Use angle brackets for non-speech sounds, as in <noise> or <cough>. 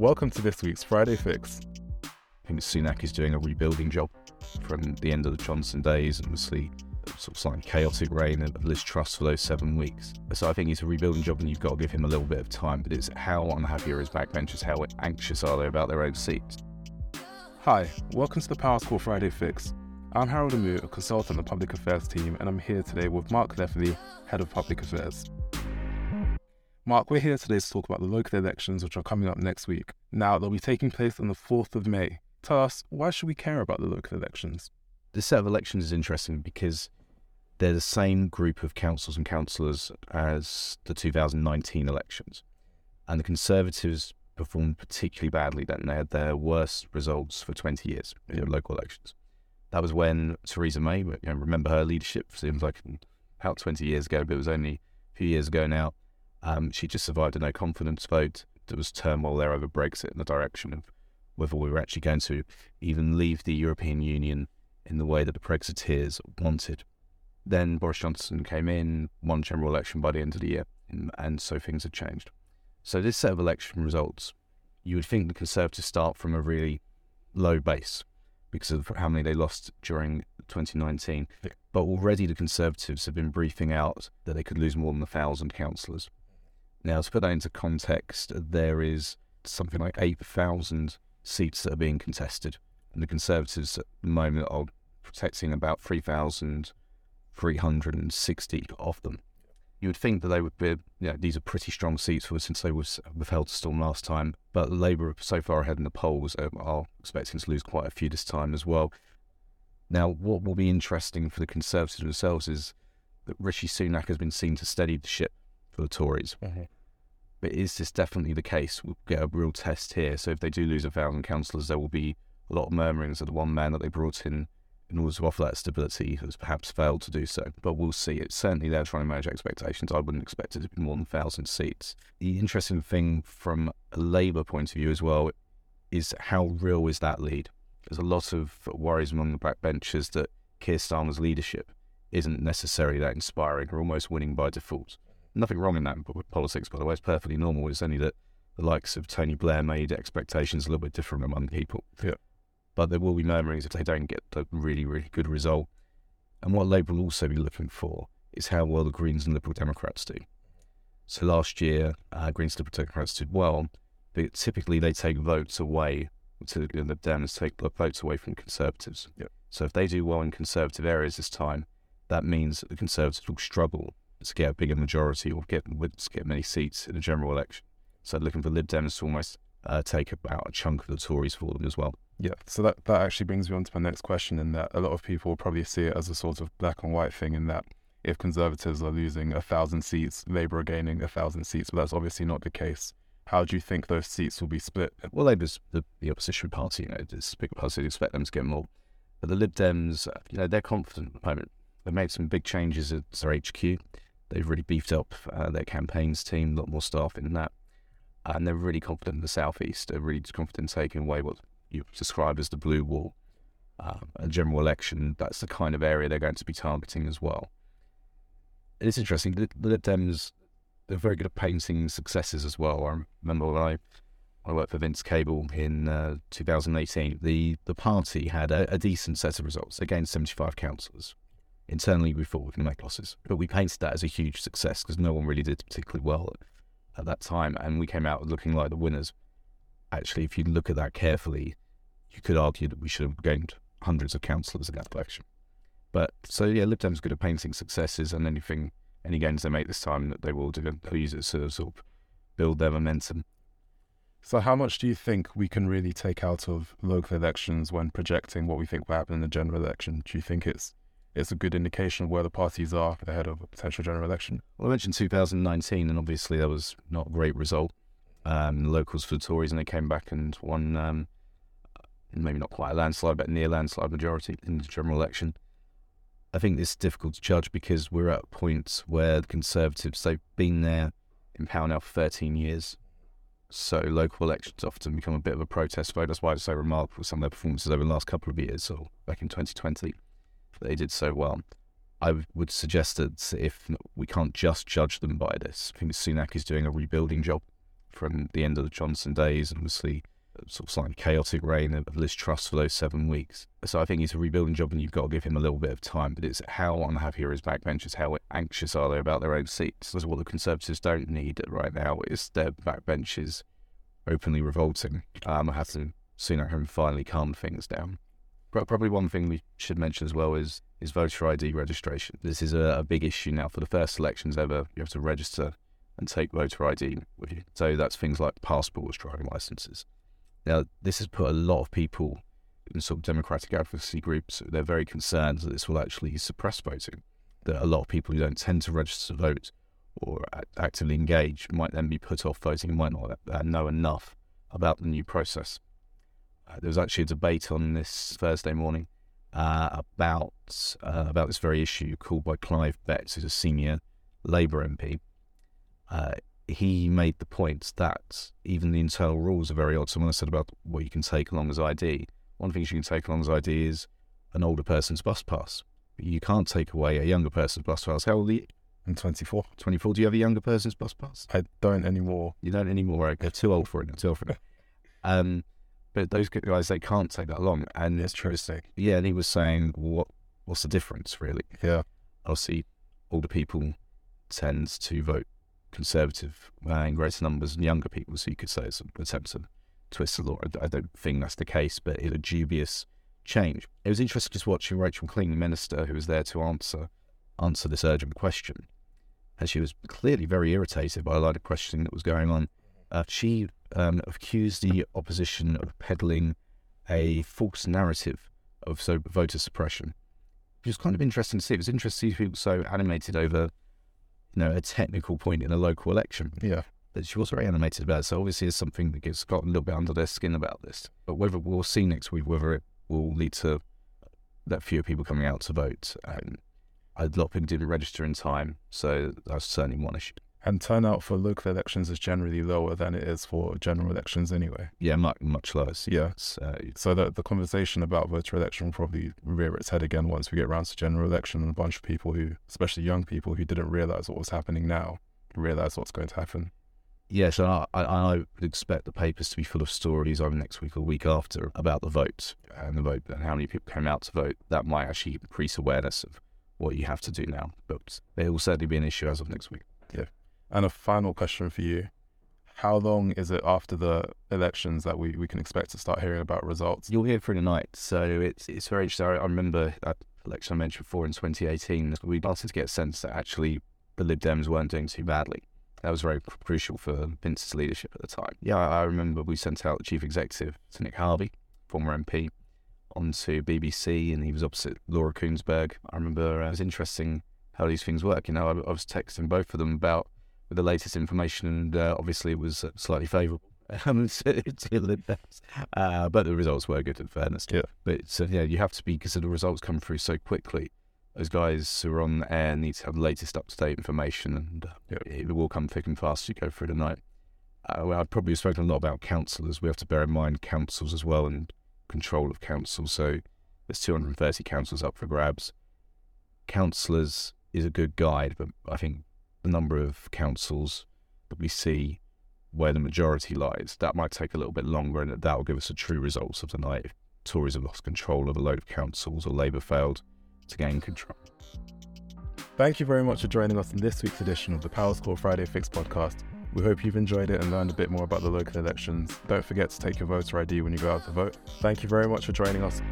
Welcome to this week's Friday Fix. I think Sunak is doing a rebuilding job from the end of the Johnson days and obviously uh, sort of slightly chaotic reign of Liz Truss for those seven weeks. So I think it's a rebuilding job and you've got to give him a little bit of time. But it's how unhappy are his backbenchers, how anxious are they about their own seats? Hi, welcome to the Powerscourt Friday Fix. I'm Harold Amoo, a consultant on the Public Affairs team, and I'm here today with Mark Leftly, Head of Public Affairs. Mark, we're here today to talk about the local elections which are coming up next week. Now, they'll be taking place on the 4th of May. Tell us, why should we care about the local elections? This set of elections is interesting because they're the same group of councils and councillors as the 2019 elections. And the Conservatives performed particularly badly then. They had their worst results for 20 years in local elections. That was when Theresa May, you know, remember her leadership, seems like about 20 years ago, but it was only a few years ago now. Um, she just survived a no confidence vote. There was turmoil there over Brexit in the direction of whether we were actually going to even leave the European Union in the way that the Brexiteers wanted. Then Boris Johnson came in, won general election by the end of the year, and, and so things had changed. So this set of election results, you would think the Conservatives start from a really low base because of how many they lost during 2019. But already the Conservatives have been briefing out that they could lose more than a thousand councillors. Now, to put that into context, there is something like 8,000 seats that are being contested, and the Conservatives at the moment are protecting about 3,360 of them. You would think that they would be, you know, these are pretty strong seats for us since they were withheld to storm last time, but Labour so far ahead in the polls um, are expecting to lose quite a few this time as well. Now, what will be interesting for the Conservatives themselves is that Rishi Sunak has been seen to steady the ship for the Tories. Mm-hmm. But is this definitely the case? We'll get a real test here. So if they do lose a thousand councillors, there will be a lot of murmurings of the one man that they brought in in order to offer that stability has perhaps failed to do so. But we'll see. It's certainly they're trying to manage expectations. I wouldn't expect it to be more than thousand seats. The interesting thing from a Labour point of view as well is how real is that lead? There's a lot of worries among the backbenchers that Keir Starmer's leadership isn't necessarily that inspiring or almost winning by default nothing wrong in that with politics, by the way. It's perfectly normal. It's only that the likes of Tony Blair made expectations a little bit different among people. Yeah. But there will be murmurings if they don't get a really, really good result. And what Labour will also be looking for is how well the Greens and Liberal Democrats do. So last year, uh, Greens and Liberal Democrats did well, but typically they take votes away to the Dems take votes away from Conservatives. Yeah. So if they do well in Conservative areas this time, that means that the Conservatives will struggle to get a bigger majority or get to get many seats in a general election. So looking for Lib Dems to almost uh, take about a chunk of the Tories for them as well. Yeah, so that, that actually brings me on to my next question in that a lot of people will probably see it as a sort of black and white thing in that if Conservatives are losing a thousand seats, Labour are gaining a thousand seats, but that's obviously not the case. How do you think those seats will be split? Well, Labour's the, the opposition party, you know, it's a big party, you expect them to get more. But the Lib Dems, you know, they're confident at the moment. They've made some big changes at their HQ. They've really beefed up uh, their campaigns team, a lot more staff in that. And they're really confident in the southeast. They're really confident in taking away what you described as the blue wall. Um, a general election, that's the kind of area they're going to be targeting as well. It's interesting. The, the Dems, they're very good at painting successes as well. I remember when I, I worked for Vince Cable in uh, 2018, the, the party had a, a decent set of results. They gained 75 councillors internally we thought we can make losses. But we painted that as a huge success because no one really did particularly well at, that time. And we came out looking like the winners. Actually, if you look at that carefully, you could argue that we should have gained hundreds of councillors in that election. But so, yeah, Lib Dems good at painting successes and anything, any gains they make this time that they will do, they'll use it to sort of build their momentum. So, how much do you think we can really take out of local elections when projecting what we think will happen in the general election? Do you think it's it's a good indication of where the parties are ahead of a potential general election. Well, I mentioned 2019, and obviously that was not a great result. Um, locals for the Tories, and they came back and won, um, maybe not quite a landslide, but near landslide majority in the general election. I think it's difficult to judge because we're at a point where the Conservatives, they've been there in power now for 13 years. So local elections often become a bit of a protest vote. That's why it's so remarkable some of their performances over the last couple of years, or back in 2020 they did so well. I would suggest that if we can't just judge them by this, I think Sunak is doing a rebuilding job from the end of the Johnson days, and obviously sort of slightly chaotic reign of Liz Truss for those seven weeks. So I think it's a rebuilding job, and you've got to give him a little bit of time. But it's how unhappy are his backbenchers? How anxious are they about their own seats? That's what the Conservatives don't need right now. Is their backbenchers openly revolting? Um, I have to Sunak him finally calm things down. Probably one thing we should mention as well is is voter ID registration. This is a, a big issue now. For the first elections ever, you have to register and take voter ID with you. So that's things like passports, driving licenses. Now, this has put a lot of people in sort of democratic advocacy groups, they're very concerned that this will actually suppress voting. That a lot of people who don't tend to register to vote or actively engage might then be put off voting and might not uh, know enough about the new process. Uh, there was actually a debate on this Thursday morning uh, about uh, about this very issue, called by Clive Betts, who's a senior Labour MP. Uh, he made the point that even the internal rules are very odd. Someone I said about what you can take along as ID, one thing you can take along as ID is an older person's bus pass. But you can't take away a younger person's bus pass. How old are you? I'm 24. 24. Do you have a younger person's bus pass? I don't anymore. You don't anymore. Right? They're too old for it. They're too old for it. <laughs> Um, but those guys, they can't take that long. And it's true. Yeah, and he was saying, what what's the difference, really? Yeah. Obviously, older people tend to vote conservative uh, in greater numbers than younger people. So you could say it's an attempt to twist the law. I don't think that's the case, but it's a dubious change. It was interesting just watching Rachel Maclean, the minister, who was there to answer answer this urgent question. And she was clearly very irritated by a lot of questioning that was going on. Uh, she um, accused the opposition of peddling a false narrative of so voter suppression. It was kind of interesting to see. It was interesting to see people so animated over you know, a technical point in a local election. Yeah. But she was very animated about it. So obviously it's something that gets got a little bit under their skin about this. But whether we'll see next week whether it will lead to that fewer people coming out to vote. Um, a lot of people didn't register in time, so that's certainly one issue. And turnout for local elections is generally lower than it is for general elections anyway. Yeah, much, much lower. Yeah. So, so the, the conversation about voter election will probably rear its head again once we get around to general election and a bunch of people who, especially young people who didn't realize what was happening now, realize what's going to happen. Yes, yeah, so I, I, would expect the papers to be full of stories over next week or week after about the vote and the vote and how many people came out to vote. That might actually increase awareness of what you have to do now. But it will certainly be an issue as of next week. Yeah. And a final question for you. How long is it after the elections that we, we can expect to start hearing about results? You'll hear through the night. So it's it's very interesting. I remember that election I mentioned before in 2018, we started to get a sense that actually the Lib Dems weren't doing too badly. That was very crucial for Vince's leadership at the time. Yeah, I remember we sent out the chief executive to Nick Harvey, former MP, onto BBC, and he was opposite Laura Kuenssberg. I remember uh, it was interesting how these things work. You know, I, I was texting both of them about with the latest information, and uh, obviously it was uh, slightly favourable. <laughs> Um, uh, but the results were good, in fairness. Yeah. But so, yeah, you have to be because the results come through so quickly. Those guys who are on the air need to have the latest up to date information, and uh, yeah. it will come thick and fast as you go through the night. Uh, well, I'd probably spoken a lot about councillors. We have to bear in mind councils as well and control of councils. So there's 230 councils up for grabs. Councillors is a good guide, but I think the number of councils that we see where the majority lies, that might take a little bit longer and that will give us a true results of the night if Tories have lost control of a load of councils or Labour failed to gain control. Thank you very much for joining us in this week's edition of the Powerscourt Friday Fix podcast. We hope you've enjoyed it and learned a bit more about the local elections. Don't forget to take your voter ID when you go out to vote. Thank you very much for joining us.